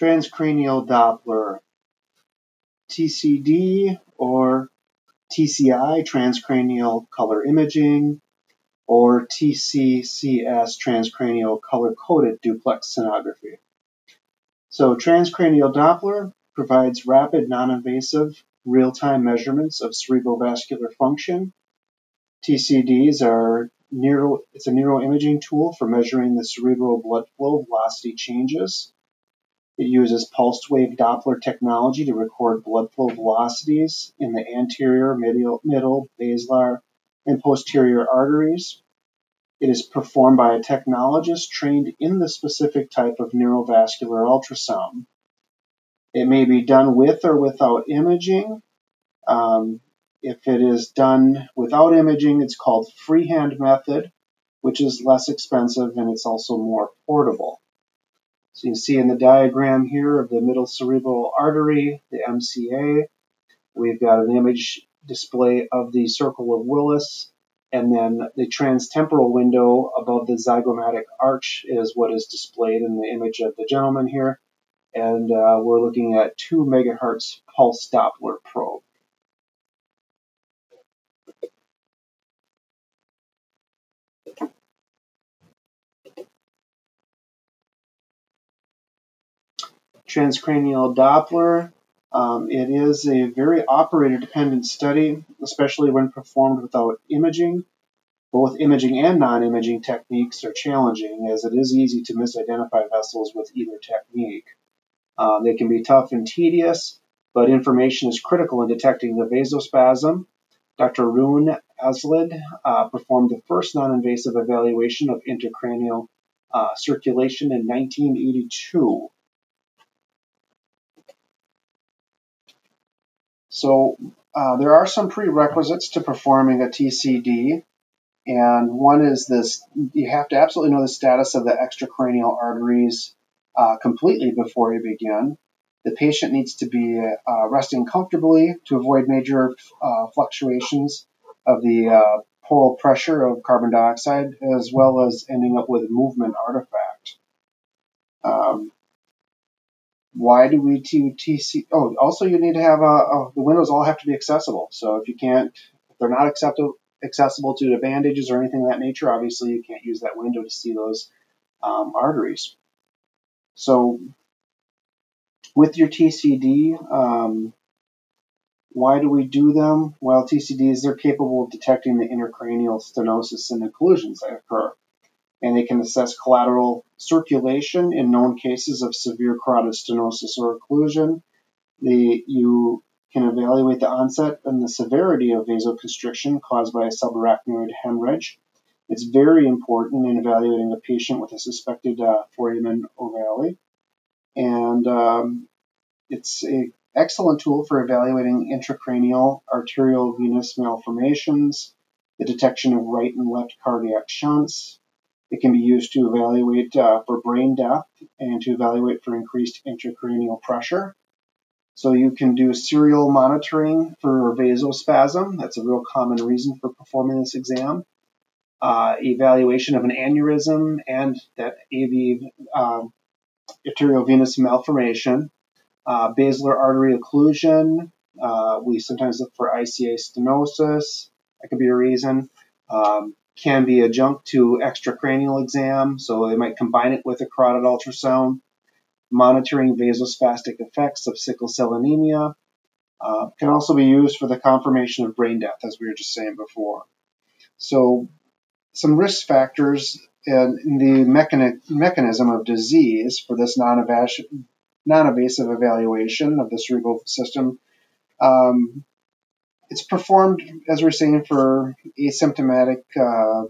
transcranial Doppler, TCD or TCI, transcranial color imaging, or TCCS, transcranial color-coded duplex sonography. So transcranial Doppler provides rapid, non-invasive, real-time measurements of cerebrovascular function. TCDs are neuro, it's a neuroimaging tool for measuring the cerebral blood flow velocity changes. It uses pulsed wave Doppler technology to record blood flow velocities in the anterior, middle, basilar, and posterior arteries. It is performed by a technologist trained in the specific type of neurovascular ultrasound. It may be done with or without imaging. Um, if it is done without imaging, it's called freehand method, which is less expensive and it's also more portable. So you can see in the diagram here of the middle cerebral artery, the MCA, we've got an image display of the circle of Willis, and then the transtemporal window above the zygomatic arch is what is displayed in the image of the gentleman here. And uh, we're looking at 2 megahertz pulse Doppler probe. Transcranial Doppler. Um, it is a very operator dependent study, especially when performed without imaging. Both imaging and non imaging techniques are challenging as it is easy to misidentify vessels with either technique. Um, they can be tough and tedious, but information is critical in detecting the vasospasm. Dr. Rune Aaslid uh, performed the first non invasive evaluation of intracranial uh, circulation in 1982. So uh, there are some prerequisites to performing a TCD, and one is this: you have to absolutely know the status of the extracranial arteries uh, completely before you begin. The patient needs to be uh, resting comfortably to avoid major uh, fluctuations of the uh, poral pressure of carbon dioxide, as well as ending up with movement artifact. Um, why do we do TC? Oh, also you need to have a, a, the windows all have to be accessible. So if you can't, if they're not acceptable accessible to the bandages or anything of that nature, obviously you can't use that window to see those um, arteries. So with your TCD, um, why do we do them? Well, TCDs, they're capable of detecting the intracranial stenosis and occlusions that occur and they can assess collateral circulation in known cases of severe carotid stenosis or occlusion. The, you can evaluate the onset and the severity of vasoconstriction caused by a subarachnoid hemorrhage. It's very important in evaluating a patient with a suspected uh, foramen ovale. And um, it's an excellent tool for evaluating intracranial arterial venous malformations, the detection of right and left cardiac shunts, it can be used to evaluate uh, for brain death and to evaluate for increased intracranial pressure. So you can do serial monitoring for vasospasm. That's a real common reason for performing this exam. Uh, evaluation of an aneurysm and that AV um, arteriovenous malformation. Uh, basilar artery occlusion. Uh, we sometimes look for ICA stenosis. That could be a reason. Um, can be adjunct to extracranial exam, so they might combine it with a carotid ultrasound. Monitoring vasospastic effects of sickle cell anemia uh, can also be used for the confirmation of brain death, as we were just saying before. So, some risk factors and the mechani- mechanism of disease for this non-invasive evaluation of the cerebral system um, it's performed, as we're saying, for asymptomatic uh,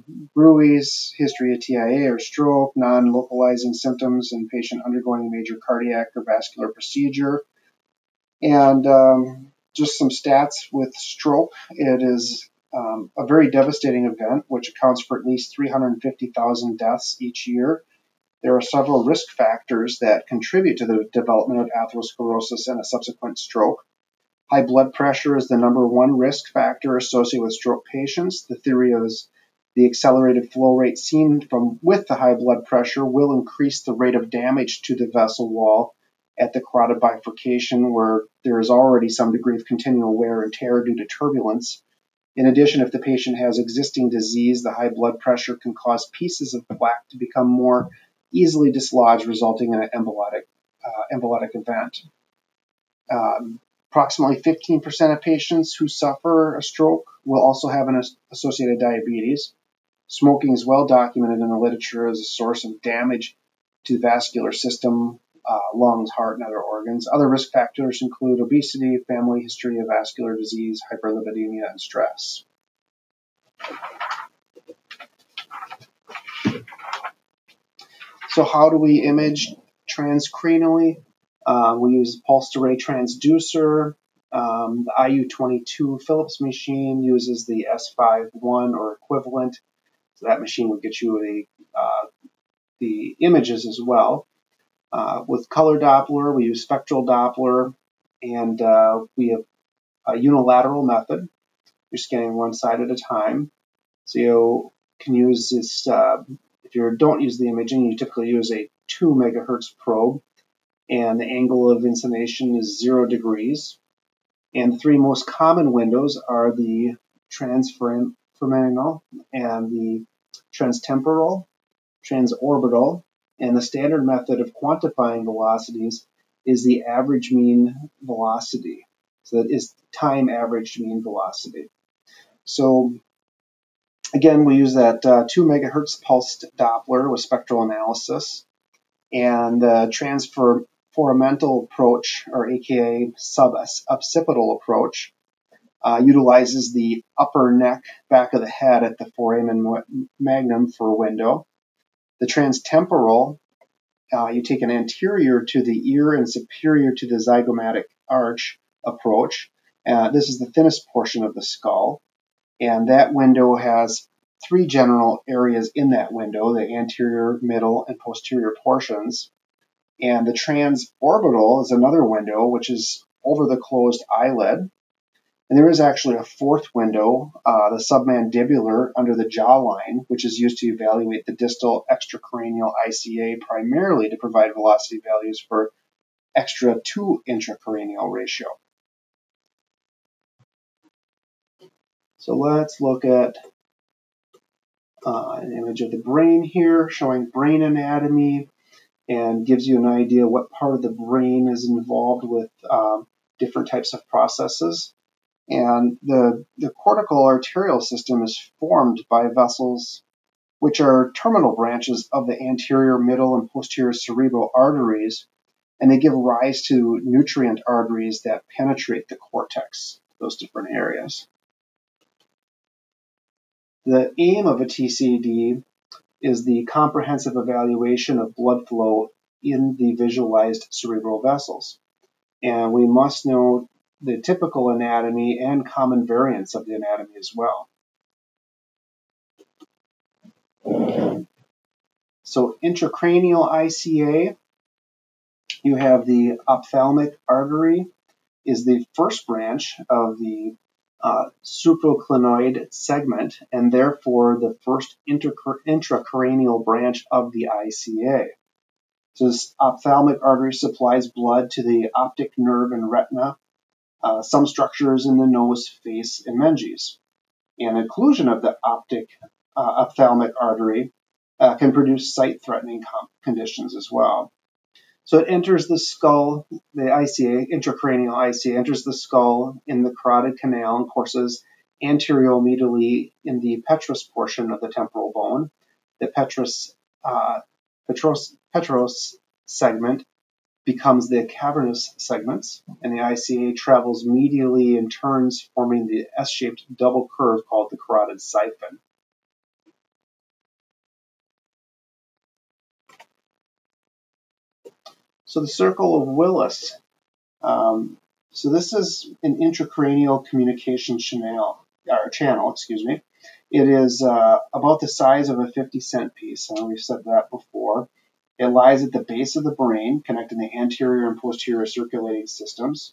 history of TIA or stroke, non localizing symptoms in patient undergoing major cardiac or vascular procedure. And um, just some stats with stroke it is um, a very devastating event, which accounts for at least 350,000 deaths each year. There are several risk factors that contribute to the development of atherosclerosis and a subsequent stroke. High blood pressure is the number one risk factor associated with stroke patients. The theory is the accelerated flow rate seen from with the high blood pressure will increase the rate of damage to the vessel wall at the carotid bifurcation where there is already some degree of continual wear and tear due to turbulence. In addition, if the patient has existing disease, the high blood pressure can cause pieces of plaque to become more easily dislodged, resulting in an embolotic, uh, embolotic event. Um, approximately 15% of patients who suffer a stroke will also have an associated diabetes. Smoking is well documented in the literature as a source of damage to the vascular system, uh, lungs, heart, and other organs. Other risk factors include obesity, family history of vascular disease, hyperlipidemia, and stress. So how do we image transcranially? Uh, we use pulsed array transducer. Um, the IU22 Philips machine uses the S51 or equivalent. So that machine will get you a, uh, the images as well. Uh, with color Doppler, we use spectral Doppler, and uh, we have a unilateral method. You're scanning one side at a time. So you can use this, uh, if you don't use the imaging, you typically use a 2 megahertz probe, and the angle of inclination is 0 degrees. And the three most common windows are the transforaminal and the transtemporal, transorbital, and the standard method of quantifying velocities is the average mean velocity. So that is time averaged mean velocity. So again, we use that uh, 2 megahertz pulsed Doppler with spectral analysis. And the transforaminal approach, or aka sub-occipital approach, uh, utilizes the upper neck back of the head at the foramen magnum for a window. The transtemporal, uh, you take an anterior to the ear and superior to the zygomatic arch approach. Uh, this is the thinnest portion of the skull. And that window has three general areas in that window, the anterior, middle, and posterior portions. And the transorbital is another window, which is over the closed eyelid. And there is actually a fourth window, uh, the submandibular under the jawline, which is used to evaluate the distal extracranial ICA primarily to provide velocity values for extra to intracranial ratio. So let's look at uh, an image of the brain here showing brain anatomy and gives you an idea what part of the brain is involved with um, different types of processes. And the, the cortical arterial system is formed by vessels which are terminal branches of the anterior, middle, and posterior cerebral arteries, and they give rise to nutrient arteries that penetrate the cortex, those different areas. The aim of a TCD is the comprehensive evaluation of blood flow in the visualized cerebral vessels. And we must know the typical anatomy and common variants of the anatomy as well. So intracranial ICA, you have the ophthalmic artery is the first branch of the uh, supraclinoid segment and therefore the first intracranial branch of the ICA. So this ophthalmic artery supplies blood to the optic nerve and retina uh, some structures in the nose, face, and meninges. And occlusion of the optic uh, ophthalmic artery uh, can produce sight-threatening conditions as well. So it enters the skull, the ICA, intracranial ICA, enters the skull in the carotid canal and courses anterior-medially in the petrous portion of the temporal bone. The petrous, uh, petros, petros segment becomes the cavernous segments, and the ICA travels medially and turns, forming the S-shaped double curve called the carotid siphon. So the circle of Willis. Um, so this is an intracranial communication channel, or channel, excuse me. It is uh, about the size of a 50 cent piece, and we've said that before. It lies at the base of the brain, connecting the anterior and posterior circulating systems.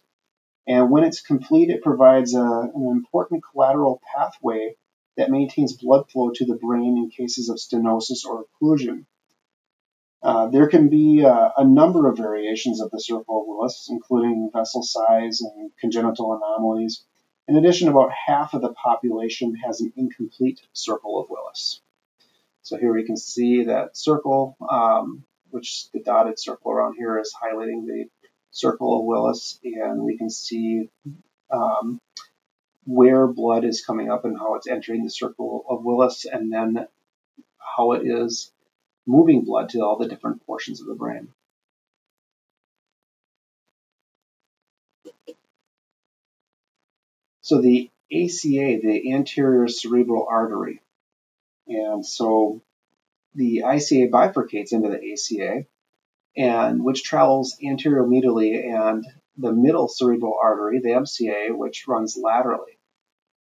And when it's complete, it provides a, an important collateral pathway that maintains blood flow to the brain in cases of stenosis or occlusion. Uh, there can be uh, a number of variations of the circle of Willis, including vessel size and congenital anomalies. In addition, about half of the population has an incomplete circle of Willis. So here we can see that circle, um, which the dotted circle around here is highlighting the circle of Willis, and we can see um, where blood is coming up and how it's entering the circle of Willis, and then how it is moving blood to all the different portions of the brain. So the ACA, the anterior cerebral artery, and so the ICA bifurcates into the ACA, and which travels anterior-medially, and the middle cerebral artery, the MCA, which runs laterally.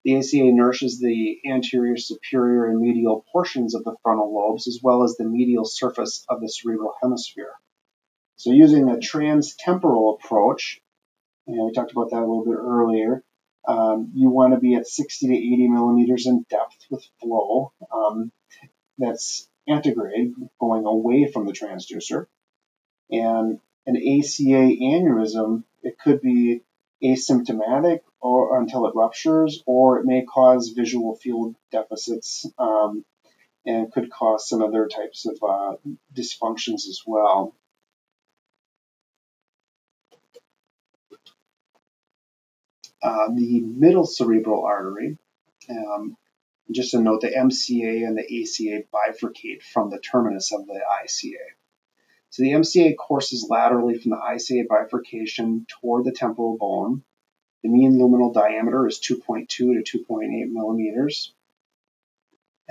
The ACA nourishes the anterior, superior, and medial portions of the frontal lobes, as well as the medial surface of the cerebral hemisphere. So using a transtemporal approach, know, we talked about that a little bit earlier, um, you want to be at 60 to 80 millimeters in depth with flow. Um, that's antegrade, going away from the transducer. And an ACA aneurysm, it could be asymptomatic or until it ruptures, or it may cause visual field deficits um, and could cause some other types of uh, dysfunctions as well. Uh, the middle cerebral artery, um, just to note, the MCA and the ACA bifurcate from the terminus of the ICA. So the MCA courses laterally from the ICA bifurcation toward the temporal bone. The mean luminal diameter is 2.2 to 2.8 millimeters.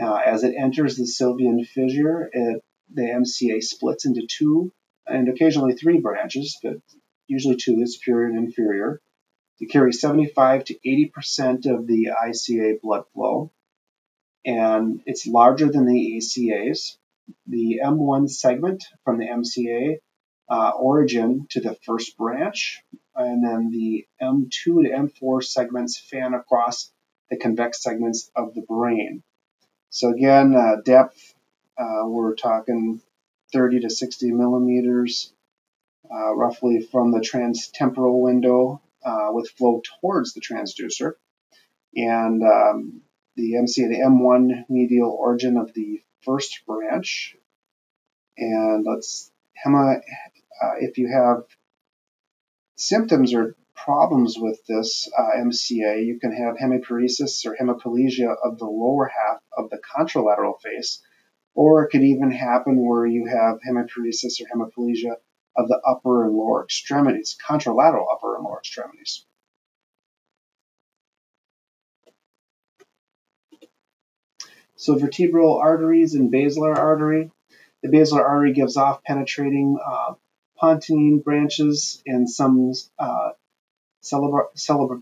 Uh, as it enters the sylvian fissure, it, the MCA splits into two and occasionally three branches, but usually two, superior and inferior. It carries 75 to 80% of the ICA blood flow, and it's larger than the ACAs. The M1 segment from the MCA uh, origin to the first branch, and then the M2 to M4 segments fan across the convex segments of the brain. So again, uh, depth, uh, we're talking 30 to 60 millimeters, uh, roughly from the transtemporal window uh, with flow towards the transducer. And um, the MCA, the M1 medial origin of the first branch. And let's, Hema, uh, if you have symptoms or problems with this uh, MCA, you can have hemiparesis or hemiplegia of the lower half of the contralateral face, or it could even happen where you have hemiparesis or hemiplegia of the upper and lower extremities, contralateral upper and lower extremities. So vertebral arteries and basilar artery. The basilar artery gives off penetrating uh, pontine branches and some uh, cerebellar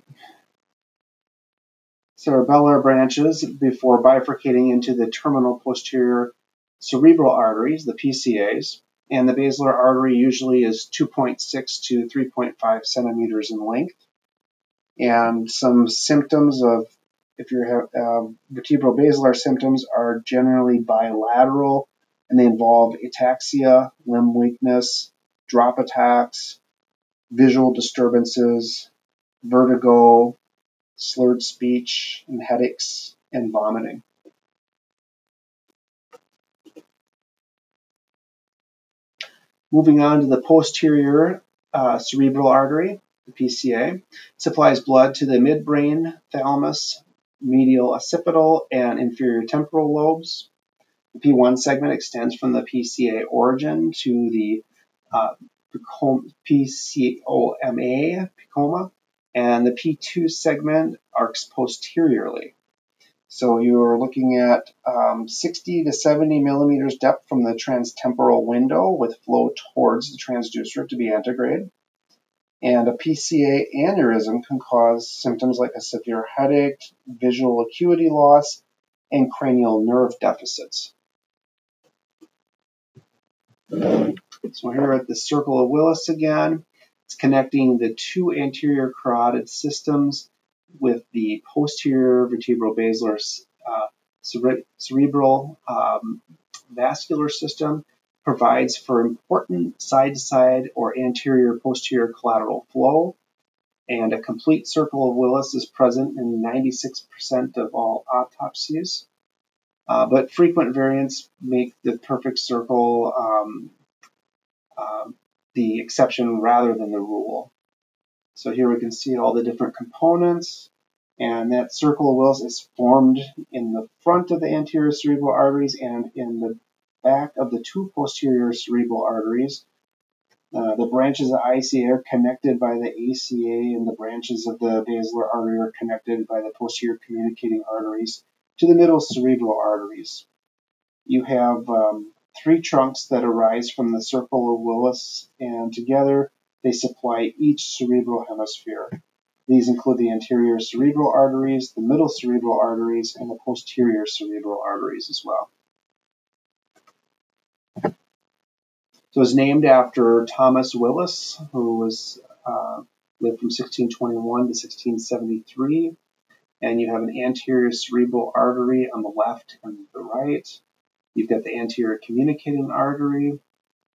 branches before bifurcating into the terminal posterior cerebral arteries, the PCAs and the basilar artery usually is 2.6 to 3.5 centimeters in length. And some symptoms of if you have uh, vertebral basilar symptoms are generally bilateral and they involve ataxia, limb weakness, drop attacks, visual disturbances, vertigo, slurred speech, and headaches and vomiting. Moving on to the posterior uh, cerebral artery, the PCA, supplies blood to the midbrain, thalamus, medial occipital, and inferior temporal lobes. The P1 segment extends from the PCA origin to the uh, PCOMA, PCOMA, and the P2 segment arcs posteriorly. So you're looking at um, 60 to 70 millimeters depth from the transtemporal window with flow towards the transducer to be antegrade. And a PCA aneurysm can cause symptoms like a severe headache, visual acuity loss, and cranial nerve deficits. So here at the circle of Willis again, it's connecting the two anterior carotid systems with the posterior vertebral basilar uh, cere- cerebral um, vascular system provides for important side-to-side or anterior-posterior collateral flow, and a complete circle of Willis is present in 96% of all autopsies. Uh, but frequent variants make the perfect circle um, uh, the exception rather than the rule. So here we can see all the different components, and that circle of Willis is formed in the front of the anterior cerebral arteries and in the back of the two posterior cerebral arteries. Uh, the branches of ICA are connected by the ACA, and the branches of the basilar artery are connected by the posterior communicating arteries to the middle cerebral arteries. You have um, three trunks that arise from the circle of Willis, and together they supply each cerebral hemisphere. These include the anterior cerebral arteries, the middle cerebral arteries, and the posterior cerebral arteries as well. So it was named after Thomas Willis, who was uh, lived from 1621 to 1673. And you have an anterior cerebral artery on the left and the right. You've got the anterior communicating artery,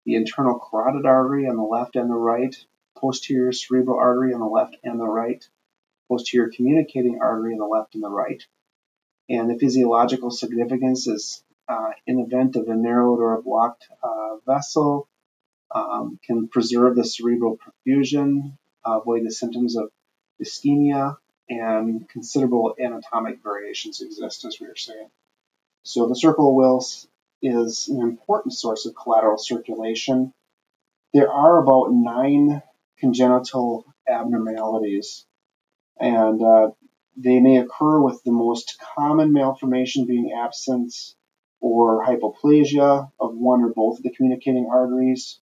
the internal carotid artery on the left and the right, posterior cerebral artery on the left and the right, posterior communicating artery on the left and the right. And the physiological significance is uh, in event of a narrowed or a blocked uh, vessel, um, can preserve the cerebral perfusion, avoid the symptoms of ischemia, and considerable anatomic variations exist, as we were saying. So the circle of Willis is an important source of collateral circulation. There are about nine congenital abnormalities, and uh, they may occur with the most common malformation being absence or hypoplasia of one or both of the communicating arteries.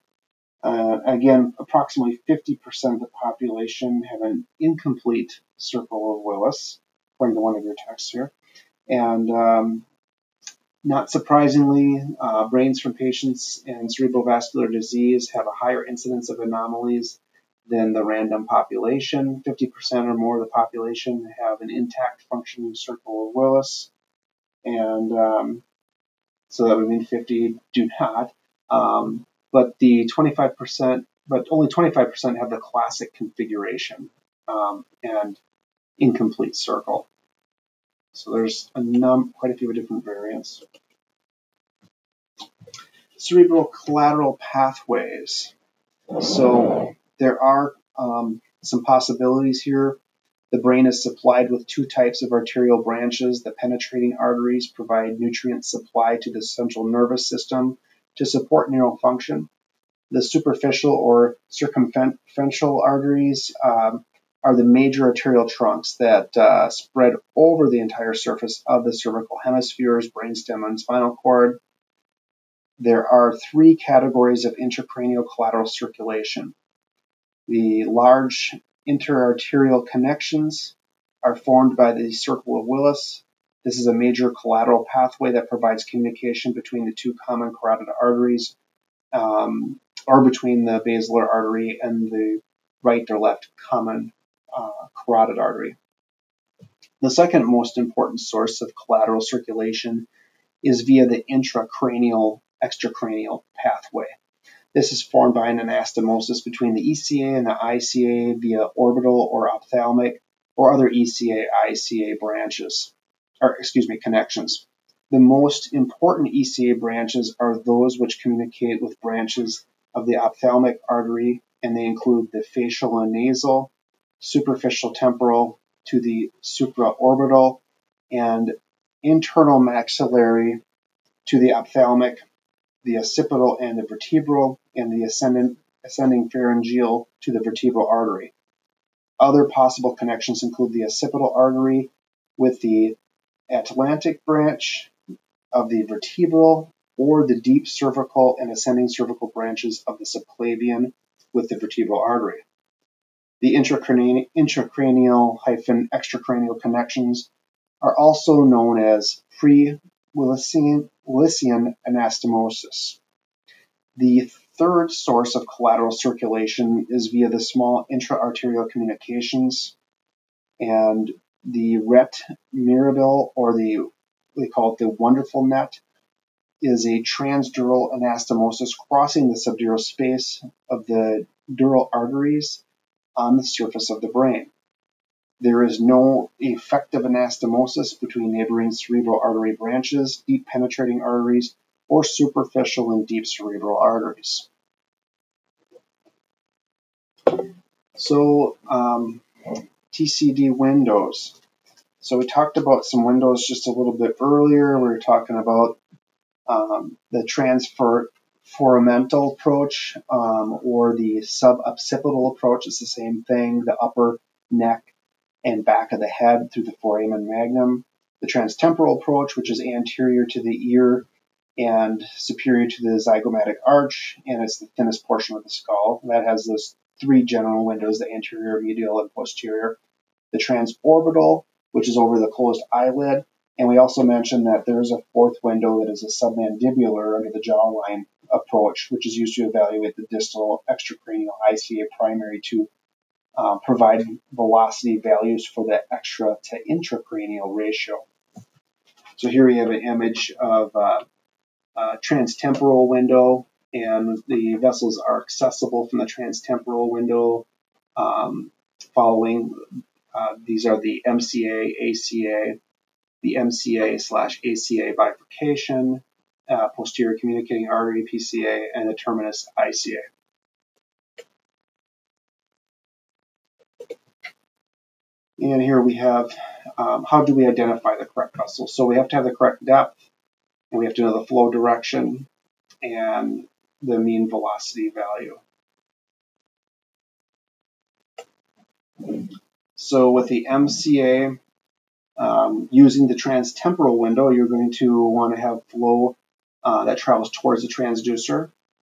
Uh, again, approximately 50% of the population have an incomplete circle of Willis, according to one of your texts here. And um, not surprisingly, uh, brains from patients in cerebral vascular disease have a higher incidence of anomalies than the random population. 50% or more of the population have an intact functioning circle of Willis. And um, so that would mean 50 do not. Um, but the 25%, but only 25% have the classic configuration um, and incomplete circle. So there's a num quite a few different variants. Cerebral collateral pathways. So there are um, some possibilities here. The brain is supplied with two types of arterial branches. The penetrating arteries provide nutrient supply to the central nervous system to support neural function. The superficial or circumferential arteries um, are the major arterial trunks that uh, spread over the entire surface of the cervical hemispheres, brainstem, and spinal cord. There are three categories of intracranial collateral circulation. The large interarterial connections are formed by the circle of Willis. This is a major collateral pathway that provides communication between the two common carotid arteries, um, or between the basilar artery and the right or left common uh, carotid artery. The second most important source of collateral circulation is via the intracranial extracranial pathway. This is formed by an anastomosis between the ECA and the ICA via orbital or ophthalmic or other ECA ICA branches, or excuse me, connections. The most important ECA branches are those which communicate with branches of the ophthalmic artery, and they include the facial and nasal, superficial temporal to the supraorbital, and internal maxillary to the ophthalmic, the occipital and the vertebral, and the ascending, ascending pharyngeal to the vertebral artery. Other possible connections include the occipital artery with the atlantic branch of the vertebral or the deep cervical and ascending cervical branches of the subclavian with the vertebral artery. The intracranial hyphen extracranial connections are also known as pre-Willisian anastomosis. The third source of collateral circulation is via the small intra-arterial communications and the rete mirabile or the they call it the wonderful net is a transdural anastomosis crossing the subdural space of the dural arteries on the surface of the brain. There is no effective anastomosis between neighboring cerebral artery branches, deep penetrating arteries, or superficial and deep cerebral arteries. So, um, TCD windows. So we talked about some windows just a little bit earlier. We were talking about um, the transfer foramental approach um, or the suboccipital approach is the same thing, the upper neck and back of the head through the foramen magnum. The transtemporal approach, which is anterior to the ear and superior to the zygomatic arch, and it's the thinnest portion of the skull. That has those three general windows, the anterior, medial, and posterior. The transorbital, which is over the closed eyelid, and we also mentioned that there's a fourth window that is a submandibular under the jawline approach, which is used to evaluate the distal extracranial ICA primary to uh, provide velocity values for the extra to intracranial ratio. So here we have an image of uh, a transtemporal window, and the vessels are accessible from the transtemporal window um, following. Uh, these are the MCA, ACA, the MCA slash ACA bifurcation, uh, posterior communicating artery PCA, and the terminus ICA. And here we have um, how do we identify the correct vessel? So we have to have the correct depth, and we have to know the flow direction and the mean velocity value. So with the MCA, um, using the transtemporal window, you're going to want to have flow uh, that travels towards the transducer.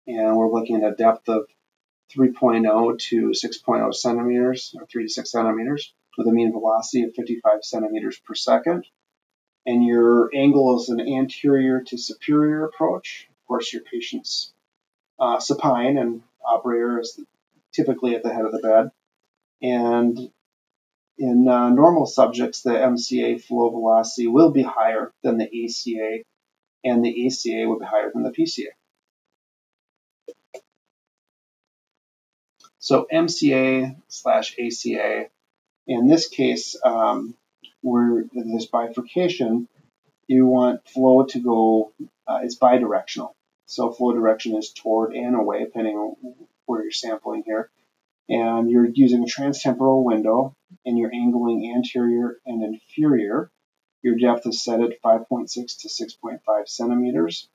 And we're looking at a depth of 3.0 to 6.0 centimeters, or 3 to 6 centimeters, with a mean velocity of 55 centimeters per second. And your angle is an anterior to superior approach. Of course, your patient's uh, supine and operator is typically at the head of the bed. And in uh, normal subjects, the MCA flow velocity will be higher than the ACA, and the ACA will be higher than the PCA. So MCA slash ACA, in this case, um, where this bifurcation, you want flow to go, uh, it's bidirectional. So flow direction is toward and away, depending on where you're sampling here and you're using a transtemporal window and you're angling anterior and inferior. Your depth is set at 5.6 to 6.5 centimeters.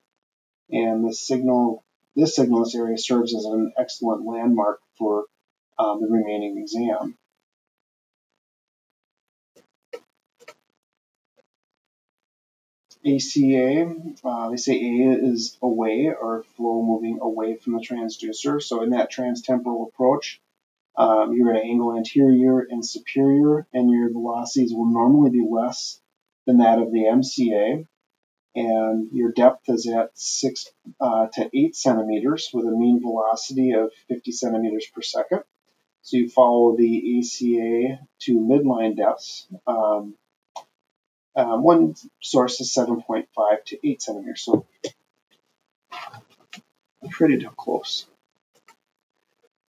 And the signal, this signalus area serves as an excellent landmark for um, the remaining exam. ACA, uh, they say A is away or flow moving away from the transducer. So in that transtemporal approach, um, you're to angle anterior and superior, and your velocities will normally be less than that of the MCA. And your depth is at 6 uh, to 8 centimeters with a mean velocity of 50 centimeters per second. So you follow the ACA to midline depths. Um, um, one source is 7.5 to 8 centimeters, so pretty close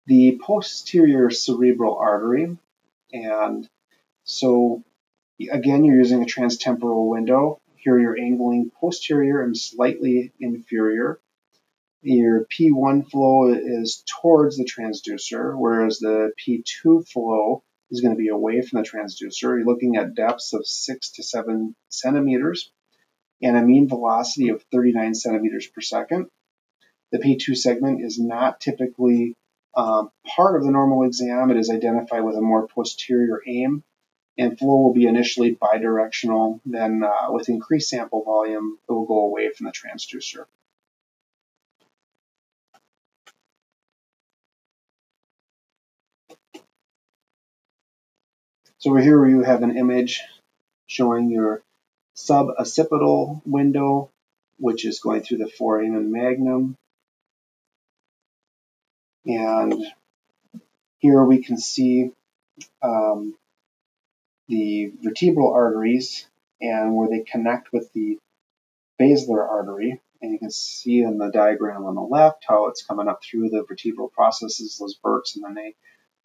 the posterior cerebral artery. And so, again, you're using a transtemporal window. Here you're angling posterior and slightly inferior. Your P1 flow is towards the transducer, whereas the P2 flow is going to be away from the transducer. You're looking at depths of 6 to 7 centimeters and a mean velocity of 39 centimeters per second. The P2 segment is not typically um, part of the normal exam, it is identified with a more posterior aim, and flow will be initially bidirectional. Then, uh, with increased sample volume, it will go away from the transducer. So over here you have an image showing your suboccipital window, which is going through the foramen magnum. And here we can see um, the vertebral arteries and where they connect with the basilar artery. And you can see in the diagram on the left how it's coming up through the vertebral processes, those verts, and then they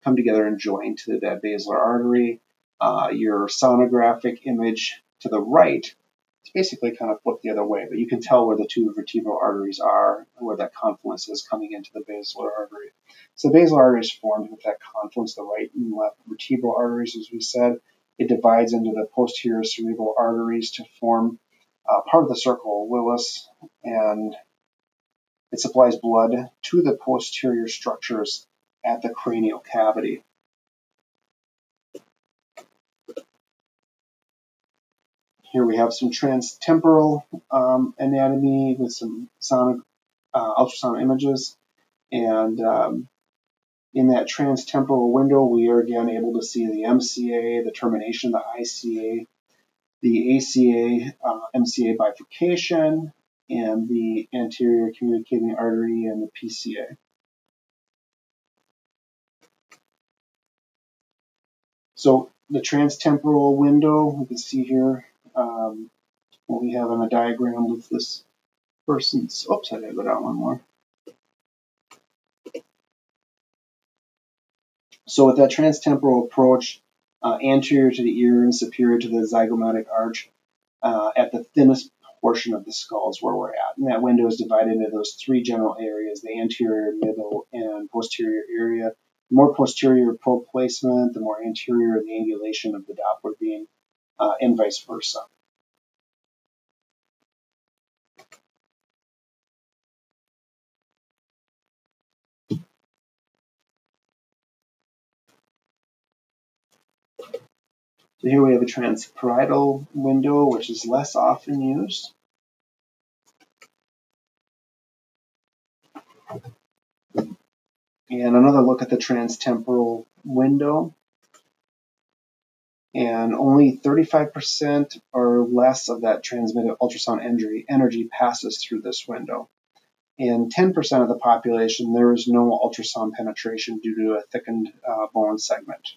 come together and join to that basilar artery. Uh, your sonographic image to the right it's basically kind of flipped the other way, but you can tell where the two vertebral arteries are, where that confluence is coming into the basilar artery. So the basilar artery is formed with that confluence, the right and left vertebral arteries, as we said. It divides into the posterior cerebral arteries to form uh, part of the circle Willis, and it supplies blood to the posterior structures at the cranial cavity. Here we have some transtemporal um, anatomy with some sonic uh, ultrasound images. And um, in that transtemporal window, we are again able to see the MCA, the termination of the ICA, the ACA, uh, MCA bifurcation, and the anterior communicating artery and the PCA. So the transtemporal window, we can see here um, what we have on a diagram with this person's, oops, I gotta go down one more. So with that transtemporal approach, uh, anterior to the ear and superior to the zygomatic arch, uh, at the thinnest portion of the skull is where we're at. And that window is divided into those three general areas, the anterior, middle, and posterior area. The more posterior probe placement, the more anterior the angulation of the Doppler beam uh, and vice versa. So here we have a transparietal window, which is less often used. And another look at the transtemporal window and only 35% or less of that transmitted ultrasound energy, energy passes through this window. In 10% of the population, there is no ultrasound penetration due to a thickened uh, bone segment.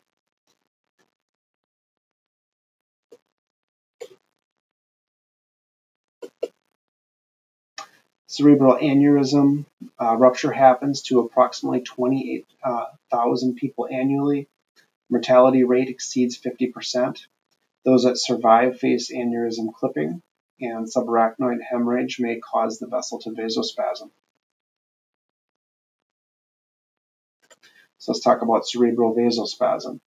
Cerebral aneurysm uh, rupture happens to approximately 28,000 uh, people annually Mortality rate exceeds 50%. Those that survive face aneurysm clipping, and subarachnoid hemorrhage may cause the vessel to vasospasm. So let's talk about cerebral vasospasm.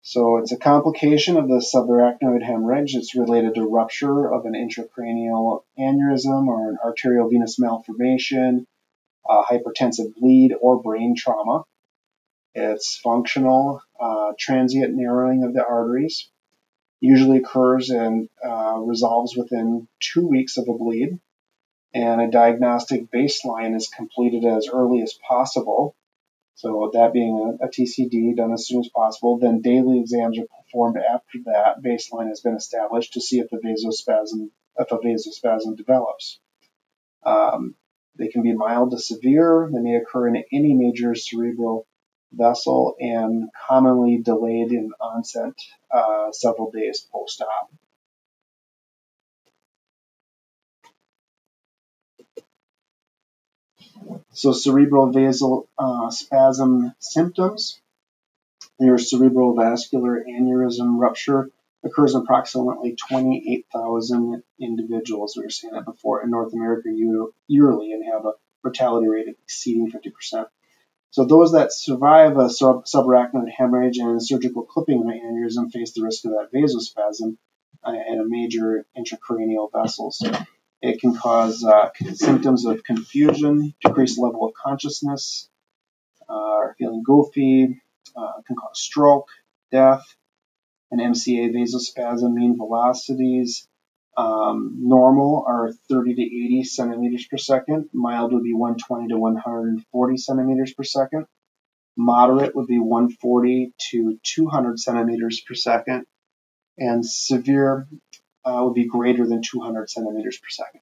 So it's a complication of the subarachnoid hemorrhage. It's related to rupture of an intracranial aneurysm or an arterial venous malformation, uh, hypertensive bleed, or brain trauma. It's functional, uh, transient narrowing of the arteries. Usually occurs and uh, resolves within two weeks of a bleed, and a diagnostic baseline is completed as early as possible. So that being a, a TCD done as soon as possible, then daily exams are performed after that baseline has been established to see if the vasospasm if a vasospasm develops. Um, they can be mild to severe. They may occur in any major cerebral vessel and commonly delayed in onset uh, several days post-op. So cerebral vasal uh, spasm symptoms. Your cerebral vascular aneurysm rupture occurs in approximately 28,000 individuals, we were saying that before, in North America yearly and have a mortality rate exceeding 50%. So those that survive a sub- subarachnoid hemorrhage and surgical clipping of an aneurysm face the risk of that vasospasm uh, in a major intracranial vessel. So it can cause uh, symptoms of confusion, decreased level of consciousness, uh, feeling goofy, uh, can cause stroke, death, an MCA vasospasm, mean velocities, um, normal are 30 to 80 centimeters per second. Mild would be 120 to 140 centimeters per second. Moderate would be 140 to 200 centimeters per second. And severe uh, would be greater than 200 centimeters per second.